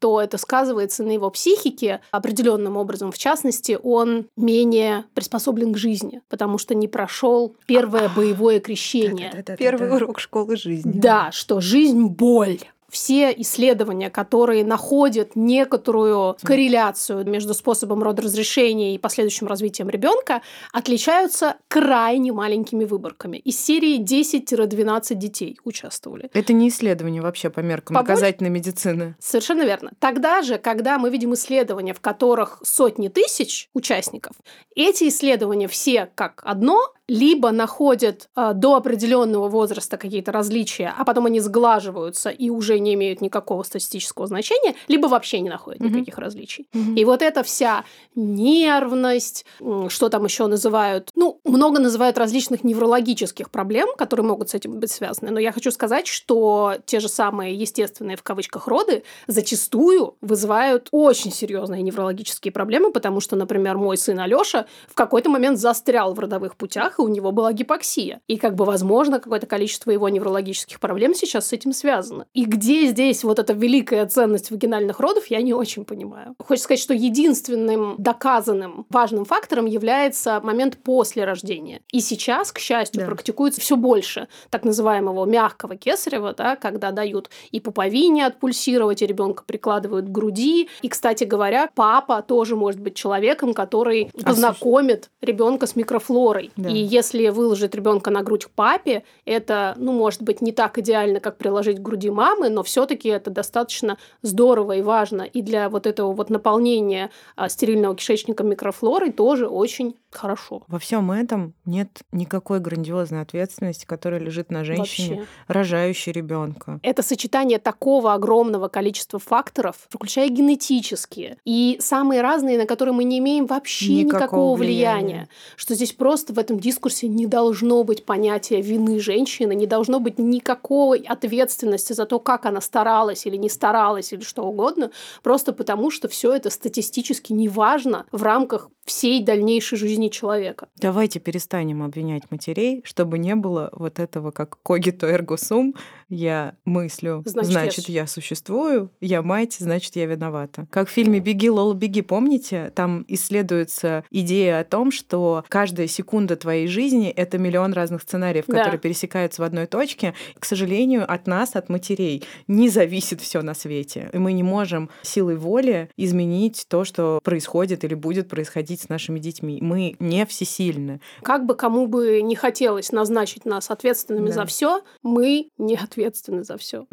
то это сказывается на его психике определенным образом. В частности, он менее приспособлен к жизни, потому что не прошел первое боевое крещение. Первый урок школы жизни. Да, что жизнь – боль. Все исследования, которые находят некоторую корреляцию между способом родоразрешения и последующим развитием ребенка, отличаются крайне маленькими выборками. Из серии 10-12 детей участвовали. Это не исследование вообще по меркам Побольше? доказательной медицины. Совершенно верно. Тогда же, когда мы видим исследования, в которых сотни тысяч участников, эти исследования все как одно, либо находят э, до определенного возраста какие-то различия, а потом они сглаживаются и уже не имеют никакого статистического значения, либо вообще не находят Мгм. никаких различий. И вот эта вся нервность, что там еще называют, ну, много называют различных неврологических проблем, которые могут с этим быть связаны. Но я хочу сказать, что те же самые естественные в кавычках роды зачастую вызывают очень серьезные неврологические проблемы, потому что, например, мой сын Алёша в какой-то момент застрял в родовых путях, у него была гипоксия. И как бы, возможно, какое-то количество его неврологических проблем сейчас с этим связано. И где здесь вот эта великая ценность вагинальных родов, я не очень понимаю. Хочется сказать, что единственным доказанным важным фактором является момент после рождения. И сейчас, к счастью, Да. практикуется все больше так называемого мягкого кесарева, да, когда дают и пуповине отпульсировать, и ребенка прикладывают к груди. И, кстати говоря, папа тоже может быть человеком, который познакомит ребенка с микрофлорой. Да. И если выложить ребенка на грудь к папе, это, ну, может быть, не так идеально, как приложить к груди мамы, но все-таки это достаточно здорово и важно. И для вот этого вот наполнения а, стерильного кишечника микрофлорой тоже очень хорошо. Во всем этом нет никакой грандиозной ответственности, которая лежит на женщине, Вообще. рожающей ребенка. Это сочетание такого огромного количества факторов, включая генетические и самые разные, на которые мы не имеем вообще Никакого никакого, влияния. влияния. Что здесь просто в этом дискурсе не должно быть понятия вины женщины, не должно быть никакой ответственности за то, как она старалась или не старалась или что угодно, просто потому что все это статистически неважно в рамках всей дальнейшей жизни человека. Давайте перестанем обвинять матерей, чтобы не было вот этого как когито эрго сум. Я мыслю, Значит, значит, я я существую, я мать, значит, я виновата. Как в фильме «Беги, Лола, беги», помните? Там исследуется идея о том, что каждая секунда твоей твоей жизни — это миллион разных сценариев, Да. которые пересекаются в одной точке. К сожалению, от нас, от матерей, не зависит все на свете. И мы не можем силой воли изменить то, что происходит или будет происходить с нашими детьми. Мы не всесильны. Как бы кому бы не хотелось назначить нас ответственными Да. за все, мы не ответственны за все.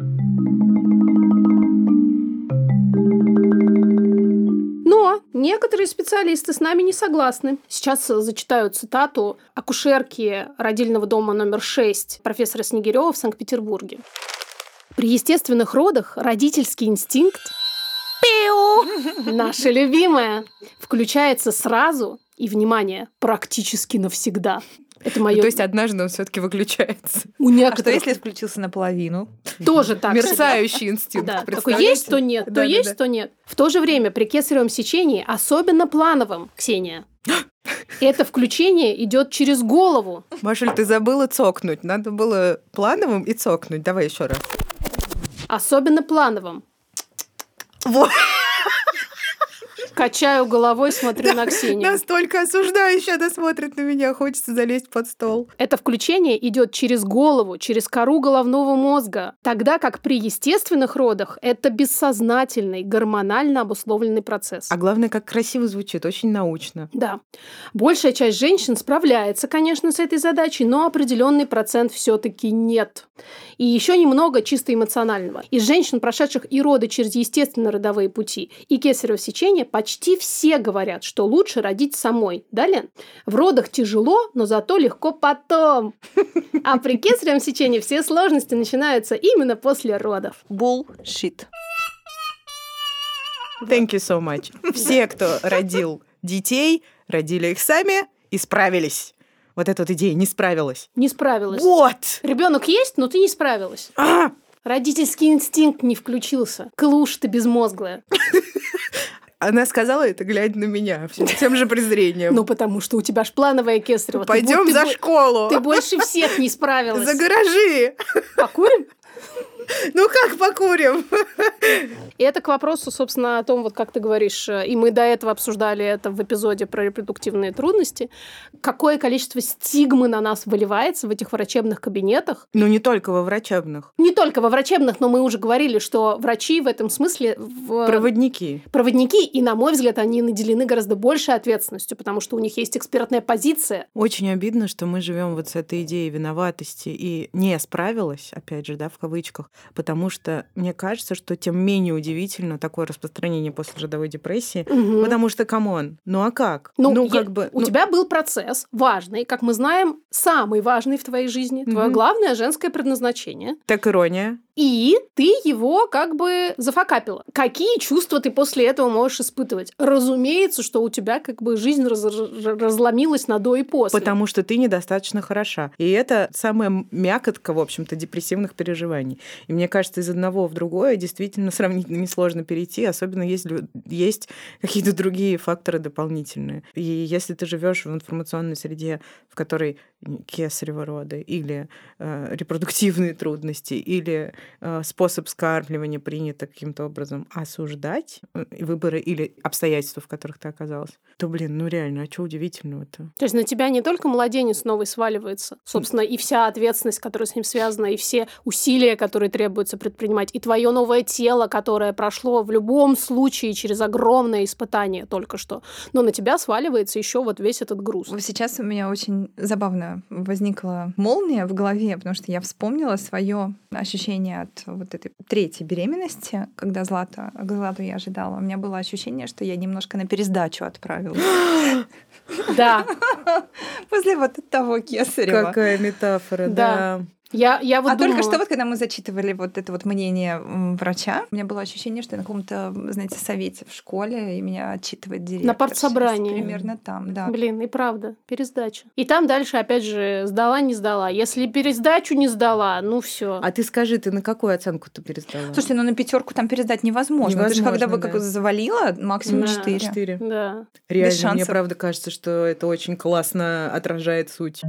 Но некоторые специалисты с нами не согласны. Сейчас э, зачитаю цитату акушерки родильного дома номер 6 профессора Снегирева в Санкт-Петербурге. При естественных родах родительский инстинкт Пиу! Наше любимое включается сразу и, внимание, практически навсегда. Это мое. То есть однажды он все-таки выключается. у А что некоторых если включился наполовину? тоже так. Мерцающий инстинкт. Да, такой есть, то нет, то есть, то нет. В то же время при кесаревом сечении, особенно плановом, Ксения, *gasps* это включение идет через голову. Машуль, ты забыла цокнуть. Надо было плановым и цокнуть. Давай еще раз. Особенно плановым. Вот. Качаю головой, смотрю на Ксению. Настолько осуждающе она смотрит на меня. Хочется залезть под стол. Это включение идет через голову, через кору головного мозга, тогда как при естественных родах это бессознательный, гормонально обусловленный процесс. А главное, как красиво звучит. Очень научно. Да. Большая часть женщин справляется, конечно, с этой задачей, но определенный процент все-таки нет. И еще немного чисто эмоционального. Из женщин, прошедших и роды через естественные родовые пути, и кесарево сечение, почти все говорят, что лучше родить самой. Далее. В родах тяжело, но зато легко потом. А при кесаревом сечении все сложности начинаются именно после родов. Bullshit. Thank you so much. Все, кто родил детей, родили их сами и справились. Вот эта вот идея не справилась. Не справилась. Вот! Ребенок есть, но ты не справилась. А! Родительский инстинкт не включился. Клуш ты безмозглая. *laughs* Она сказала это, глядя на меня, тем же презрением. Ну, потому что у тебя ж плановая кесарева. Пойдем за школу. Ты больше всех не справилась. За гаражи. Покурим? *laughs* Ну как покурим? И это к вопросу, собственно, о том, вот как ты говоришь, э, и мы до этого обсуждали это в эпизоде про репродуктивные трудности, какое количество стигмы на нас выливается в этих врачебных кабинетах. Ну не только во врачебных. Не только во врачебных, но мы уже говорили, что врачи в этом смысле в- Проводники. проводники, и, на мой взгляд, они наделены гораздо большей ответственностью, потому что у них есть экспертная позиция. Очень обидно, что мы живем вот с этой идеей виноватости и не справилась, опять же, да, в кавычках, потому что мне кажется, что тем менее удивительно такое распространение послеродовой депрессии, Мгм. потому что, come on, ну а как? Ну, я- как бы... у ну, тебя был процесс важный, как мы знаем, самый важный в твоей жизни, твое Мгм. главное женское предназначение. Так ирония. И ты его как бы зафакапила. Какие чувства ты после этого можешь испытывать? Разумеется, что у тебя как бы жизнь раз- разломилась на до и после. Потому что ты недостаточно хороша. И это самая мякотка, в общем-то, депрессивных переживаний. И мне кажется, из одного в другое действительно сравнительно несложно перейти, особенно если есть какие-то другие факторы дополнительные. И если ты живешь в информационной среде, в которой кесарево роды или э, репродуктивные трудности, или э, способ скармливания принято каким-то образом осуждать э, выборы или обстоятельства, в которых ты оказалась, то, блин, ну реально, а что удивительного-то? То есть на тебя не только младенец новый сваливается, собственно, и вся ответственность, которая с ним связана, и все усилия, которые требуется предпринимать, и твое новое тело, которое прошло в любом случае через огромное испытание только что. Но на тебя сваливается еще вот весь этот груз. Сейчас у меня очень забавно возникла молния в голове, потому что я вспомнила свое ощущение от вот этой третьей беременности, когда Злата, Злату я ожидала. У меня было ощущение, что я немножко на пересдачу отправилась. Да, *laughs* После вот того кесарева. Какая метафора, Да. Да. я, я вот а только думала- что вот, когда мы зачитывали вот это вот мнение врача, у меня было ощущение, что я на каком-то, знаете, совете в школе, и меня отчитывает директор. партсобрании. Сейчас Примерно там, да. Блин, и правда, пересдача. И там дальше, опять же, сдала, не сдала. Если пересдачу не сдала, ну все. А ты скажи, ты на какую оценку ты пересдала? Слушайте, ну на пятерку там пересдать невозможно. Это же когда вы Невозможно, как да. завалила, максимум Да. четыре. Четыре. Да. Реально, без мне правда кажется, что это очень классно отражает суть.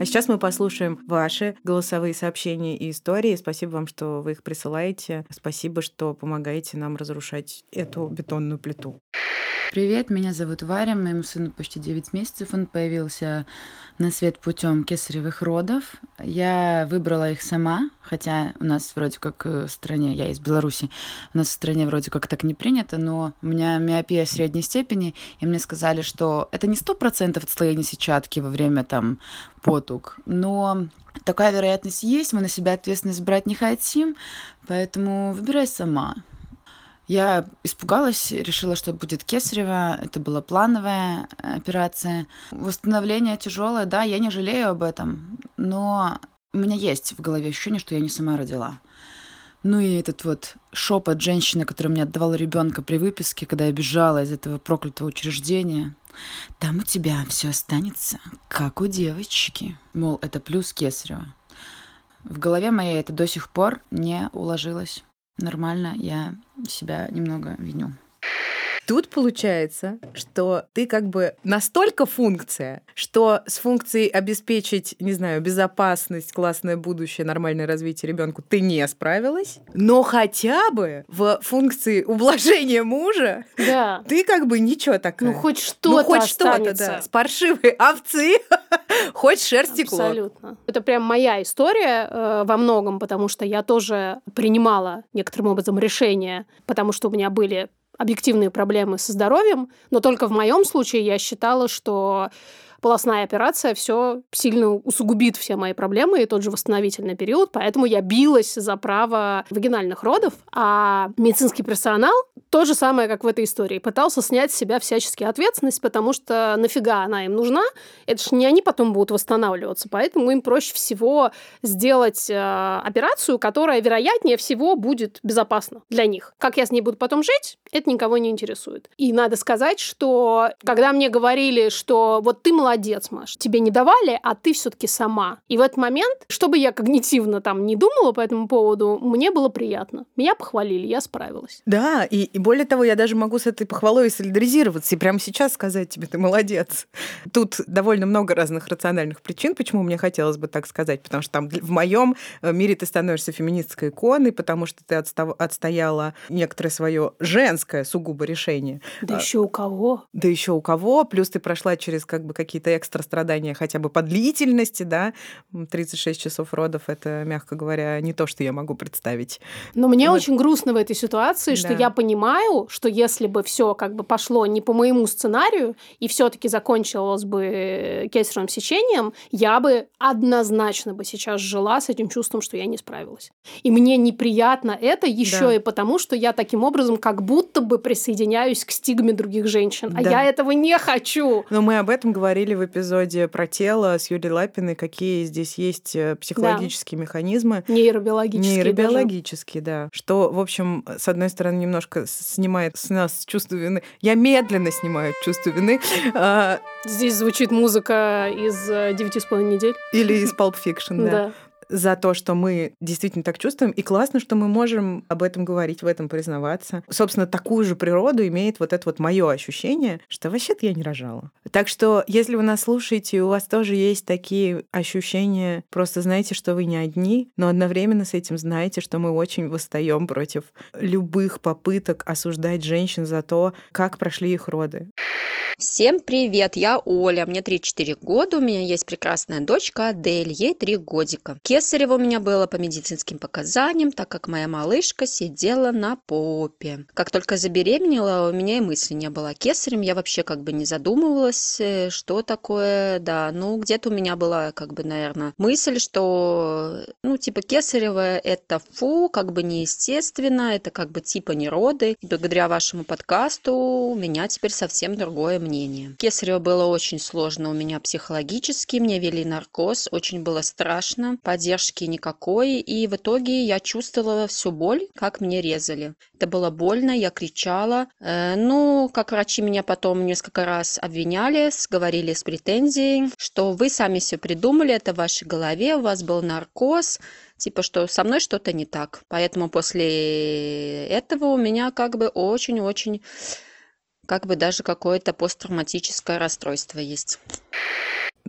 А сейчас мы послушаем ваши голосовые сообщения и истории. Спасибо вам, что вы их присылаете. Спасибо, что помогаете нам разрушать эту бетонную плиту. Привет, меня зовут Варя, моему сыну почти 9 месяцев. Он появился на свет путем кесаревых родов. Я выбрала их сама, хотя у нас вроде как э, в стране, я из Беларуси, у нас в стране вроде как так не принято, но у меня миопия средней степени, и мне сказали, что это не сто процентов отслоения сетчатки во время там потуг, но такая вероятность есть, мы на себя ответственность брать не хотим, поэтому выбирай сама. Я испугалась, решила, что будет кесарево. Это была плановая операция. Восстановление тяжелое, да, я не жалею об этом, но у меня есть в голове ощущение, что я не сама родила. Ну и этот вот шепот женщины, которая мне отдавала ребенка при выписке, когда я бежала из этого проклятого учреждения. Там у тебя все останется, как у девочки. Мол, это плюс кесарева. В голове моей это до сих пор не уложилось нормально, я себя немного виню. Тут получается, что ты как бы настолько функция, что с функцией обеспечить, не знаю, безопасность, классное будущее, нормальное развитие ребенку ты не справилась, но хотя бы в функции ублажения мужа да. ты как бы ничего такая. Ну хоть что-то Ну хоть что-то, да. С паршивой овцы *laughs* хоть текло. Абсолютно. Это прям моя история э, во многом, потому что я тоже принимала некоторым образом решения, потому что у меня были объективные проблемы со здоровьем, но только в моем случае я считала, что полостная операция все сильно усугубит все мои проблемы и тот же восстановительный период, поэтому я билась за право вагинальных родов, а медицинский персонал то же самое, как в этой истории. Пытался снять с себя всячески ответственность, потому что нафига она им нужна? Это же не они потом будут восстанавливаться. Поэтому им проще всего сделать э, операцию, которая, вероятнее всего, будет безопасна для них. Как я с ней буду потом жить, это никого не интересует. И надо сказать, что когда мне говорили, что вот ты молодец, Маш, тебе не давали, а ты все-таки сама. И в этот момент, чтобы я когнитивно там не думала по этому поводу, мне было приятно. Меня похвалили, я справилась. Да, и, и более того, я даже могу с этой похвалой солидаризироваться и прямо сейчас сказать тебе, ты молодец. Тут довольно много разных рациональных причин, почему мне хотелось бы так сказать, потому что там в моем э, мире ты становишься феминистской иконой, потому что ты отстав... отстояла некоторое свое женское сугубо решение. Да еще у кого? Да еще у кого, плюс ты прошла через как бы какие-то экстра страдания хотя бы по длительности, да, 36 часов родов, это, мягко говоря, не то, что я могу представить. Но мне вот. очень грустно в этой ситуации, да. что я понимаю, что если бы все как бы пошло не по моему сценарию и все-таки закончилось бы кесаревым сечением, я бы однозначно бы сейчас жила с этим чувством, что я не справилась. И мне неприятно это еще да. и потому, что я таким образом как будто бы присоединяюсь к стигме других женщин, а да. я этого не хочу. Но мы об этом говорили в эпизоде про тело с Юлией Лапиной, какие здесь есть э, психологические да. механизмы. Нейробиологические. Нейробиологические, даже. да. Что, в общем, с одной стороны, немножко снимает с нас чувство вины. Я медленно снимаю чувство вины. А, здесь звучит музыка из э, «Девяти с половиной недель». Или из Pulp Fiction, да. За то, что мы действительно так чувствуем. И классно, что мы можем об этом говорить, в этом признаваться. Собственно, такую же природу имеет вот это вот мое ощущение, что вообще-то я не рожала. Так что, если вы нас слушаете, у вас тоже есть такие ощущения, просто знайте, что вы не одни, но одновременно с этим знаете, что мы очень восстаем против любых попыток осуждать женщин за то, как прошли их роды. Всем привет, я Оля, мне 34 года, у меня есть прекрасная дочка Адель, ей 3 годика. Кесарево у меня было по медицинским показаниям, так как моя малышка сидела на попе. Как только забеременела, у меня и мысли не было кесарем, я вообще как бы не задумывалась, э, что такое, да, ну где-то у меня была как бы, наверное, мысль, что, ну типа кесарево это фу, как бы неестественно, это как бы типа не роды. И благодаря вашему подкасту у меня теперь совсем другое мнение. Кесарево было очень сложно у меня психологически, мне вели наркоз, очень было страшно, поддержки никакой, и в итоге я чувствовала всю боль, как мне резали. Это было больно, я кричала. Э, ну, как врачи меня потом несколько раз обвиняли, говорили с претензией, что вы сами все придумали, это в вашей голове, у вас был наркоз, типа, что со мной что-то не так. Поэтому после этого у меня как бы очень-очень как бы даже какое-то посттравматическое расстройство есть.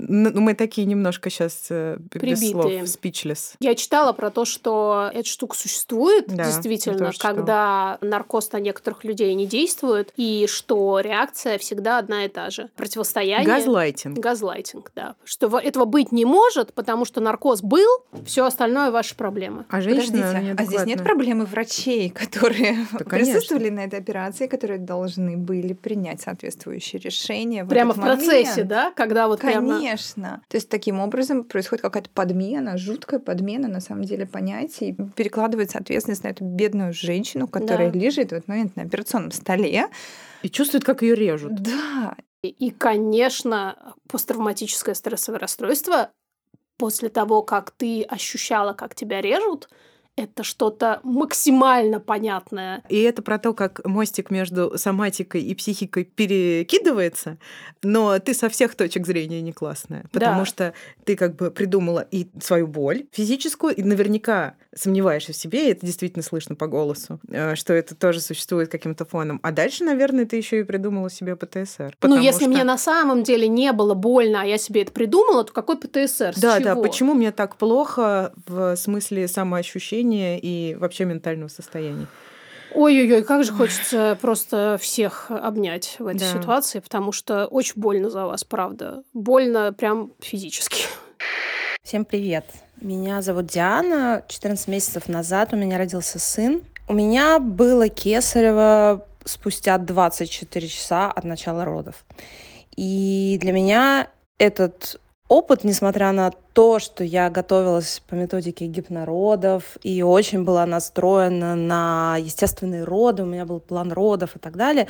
Ну, мы такие немножко сейчас э, без слов, Прибитые. speechless. Я читала про то, что эта штука существует, Да, действительно, тоже читала. когда наркоз на некоторых людей не действует, и что реакция всегда одна и та же. Противостояние. Газлайтинг. Газлайтинг, да. Что этого быть не может, потому что наркоз был, все остальное ваши проблемы. А женщина а здесь нет проблемы врачей, которые Да, *laughs* конечно. присутствовали на этой операции, которые должны были принять соответствующие решения. в Прямо в этот момент? процессе, да? Когда вот прямо... Конечно. То есть таким образом происходит какая-то подмена, жуткая подмена на самом деле понятий. Перекладывается ответственность на эту бедную женщину, которая Да. лежит в этот момент на операционном столе. И чувствует, как ее режут. Да, И, конечно, посттравматическое стрессовое расстройство после того, как ты ощущала, как тебя режут, это что-то максимально понятное. И это про то, как мостик между соматикой и психикой перекидывается, но ты со всех точек зрения не классная, потому Да. что ты как бы придумала и свою боль физическую, и наверняка сомневаешься в себе, и это действительно слышно по голосу, э, что это тоже существует каким-то фоном. А дальше, наверное, ты еще и придумала себе ПТСР. ну, если что- мне на самом деле не было больно, а я себе это придумала, то какой ПТСР? С Да, да, чего? почему мне так плохо в смысле самоощущения и вообще ментального состояния? Ой-ой-ой, как же хочется просто всех обнять в этой Да. ситуации, потому что очень больно за вас, правда. Больно прям физически. Всем привет. Меня зовут Диана. 14 месяцев назад у меня родился сын. У меня было кесарево спустя 24 часа от начала родов. И для меня этот опыт, несмотря на то, что я готовилась по методике гипнородов и очень была настроена на естественные роды, у меня был план родов и так далее,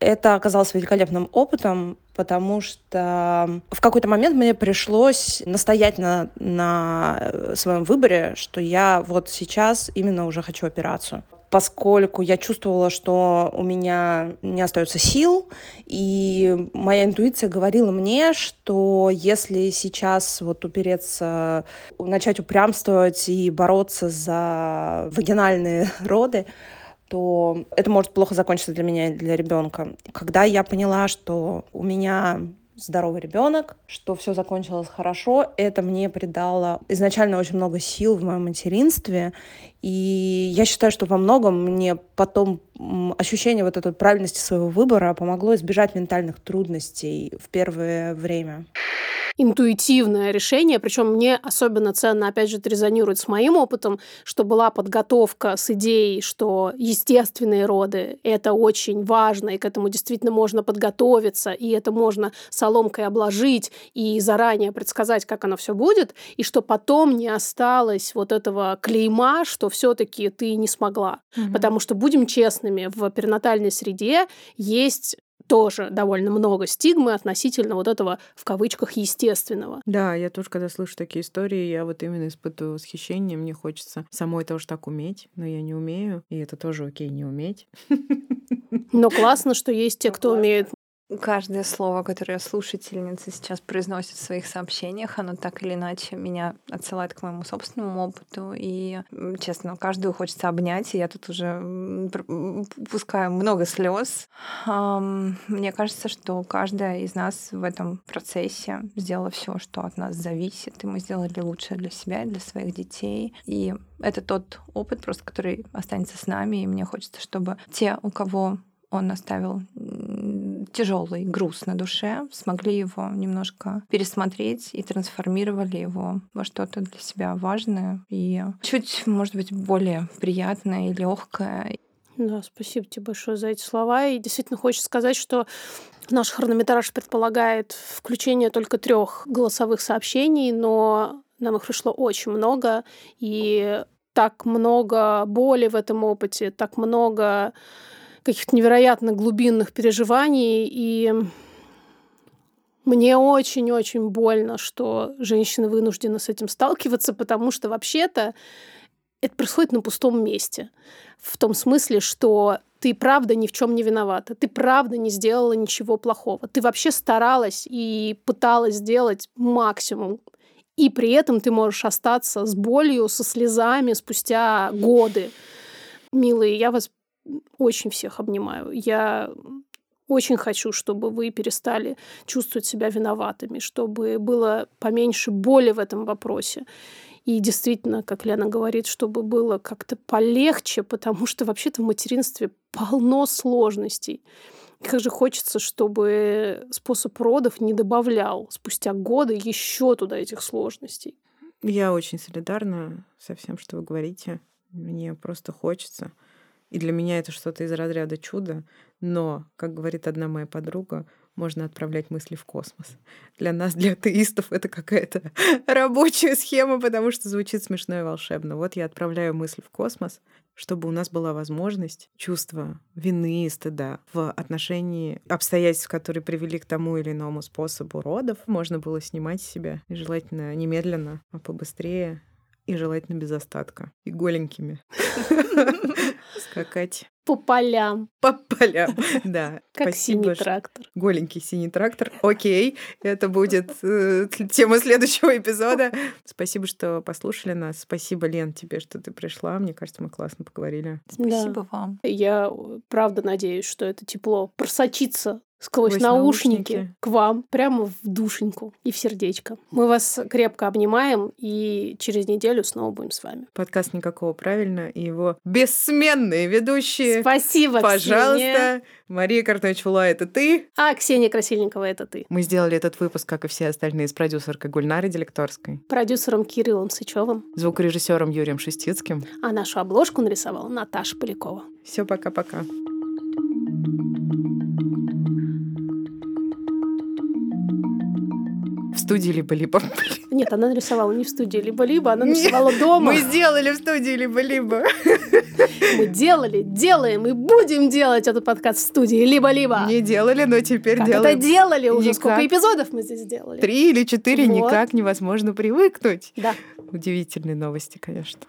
это оказалось великолепным опытом, потому что в какой-то момент мне пришлось настоять на, на своем выборе, что я вот сейчас именно уже хочу операцию. Поскольку я чувствовала, что у меня не остается сил, и моя интуиция говорила мне, что если сейчас вот упереться, начать упрямствовать и бороться за вагинальные *laughs* роды, то это может плохо закончиться для меня и для ребенка. Когда я поняла, что у меня здоровый ребенок, что все закончилось хорошо, это мне придало изначально очень много сил в моем материнстве. И я считаю, что во многом мне потом ощущение вот этой правильности своего выбора помогло избежать ментальных трудностей в первое время. интуитивное решение, причем мне особенно ценно, опять же, это резонирует с моим опытом, что была подготовка с идеей, что естественные роды — это очень важно, и к этому действительно можно подготовиться, и это можно соломкой обложить и заранее предсказать, как оно все будет, и что потом не осталось вот этого клейма, что все-таки ты не смогла. Потому что, будем честными, в перинатальной среде есть тоже довольно много стигмы относительно вот этого, в кавычках, естественного. Да, я тоже, когда слышу такие истории, я вот именно испытываю восхищение. Мне хочется самой тоже так уметь, но я не умею. И это тоже окей не уметь. Но классно, что есть те, кто умеет. Каждое слово, которое слушательница сейчас произносит в своих сообщениях, оно так или иначе меня отсылает к моему собственному опыту. И, честно, каждую хочется обнять, и я тут уже пускаю много слез. Мне кажется, что каждая из нас в этом процессе сделала все, что от нас зависит, и мы сделали лучшее для себя и для своих детей. И это тот опыт, просто который останется с нами, и мне хочется, чтобы те, у кого он оставил тяжелый груз на душе, смогли его немножко пересмотреть и трансформировали его во что-то для себя важное и чуть, может быть, более приятное и легкое. Да, спасибо тебе большое за эти слова. И действительно хочется сказать, что наш хронометраж предполагает включение только трех голосовых сообщений, но нам их пришло очень много, и так много боли в этом опыте, так много каких-то невероятно глубинных переживаний, и мне очень-очень больно, что женщины вынуждены с этим сталкиваться, потому что вообще-то это происходит на пустом месте. В том смысле, что ты правда ни в чем не виновата, ты правда не сделала ничего плохого. Ты вообще старалась и пыталась сделать максимум. И при этом ты можешь остаться с болью, со слезами спустя годы. Милые, я вас очень всех обнимаю. Я Очень хочу, чтобы вы перестали чувствовать себя виноватыми, чтобы было поменьше боли в этом вопросе. И действительно, как Лена говорит, чтобы было как-то полегче, потому что вообще-то в материнстве полно сложностей. Как же хочется, чтобы способ родов не добавлял спустя годы еще туда этих сложностей. Я очень солидарна со всем, что вы говорите. Мне просто хочется. И для меня это что-то из разряда чуда. Но, как говорит одна моя подруга, можно отправлять мысли в космос. Для нас, для атеистов, это какая-то *laughs* рабочая схема, потому что звучит смешно и волшебно. Вот я отправляю мысль в космос, чтобы у нас была возможность чувства вины и стыда в отношении обстоятельств, которые привели к тому или иному способу родов, можно было снимать себя, и желательно немедленно, а побыстрее, и желательно без остатка, и голенькими *laughs* скакать по полям. По полям, *laughs* да. Как Спасибо, синий трактор. Голенький синий трактор. Окей, это будет э, тема следующего эпизода. *laughs* Спасибо, что послушали нас. Спасибо, Лен, тебе, что ты пришла. Мне кажется, мы классно поговорили. Спасибо да. вам. Я правда надеюсь, что это тепло просочится сквозь, сквозь наушники, наушники к вам, прямо в душеньку и в сердечко. Мы вас крепко обнимаем и через неделю снова будем с вами. Подкаст «Никакого правильно» и его бессменные ведущие. Спасибо, Пожалуйста. Ксения. Мария Картович-Фула — это ты. А Ксения Красильникова — это ты. Мы сделали этот выпуск, как и все остальные, с продюсеркой Гульнарой Делекторской. Продюсером Кириллом Сычевым. Звукорежиссером Юрием Шестицким. А нашу обложку нарисовала Наташа Полякова. Все, пока-пока. В студии либо-либо. Нет, она нарисовала не в студии либо-либо, она нарисовала Нет, дома. Мы сделали в студии либо-либо. Мы делали, делаем и будем делать этот подкаст в студии либо-либо. Не делали, но теперь как делаем. это делали уже? Никак. Сколько эпизодов мы здесь сделали? Три или четыре, вот. никак невозможно привыкнуть. Да. Удивительные новости, конечно.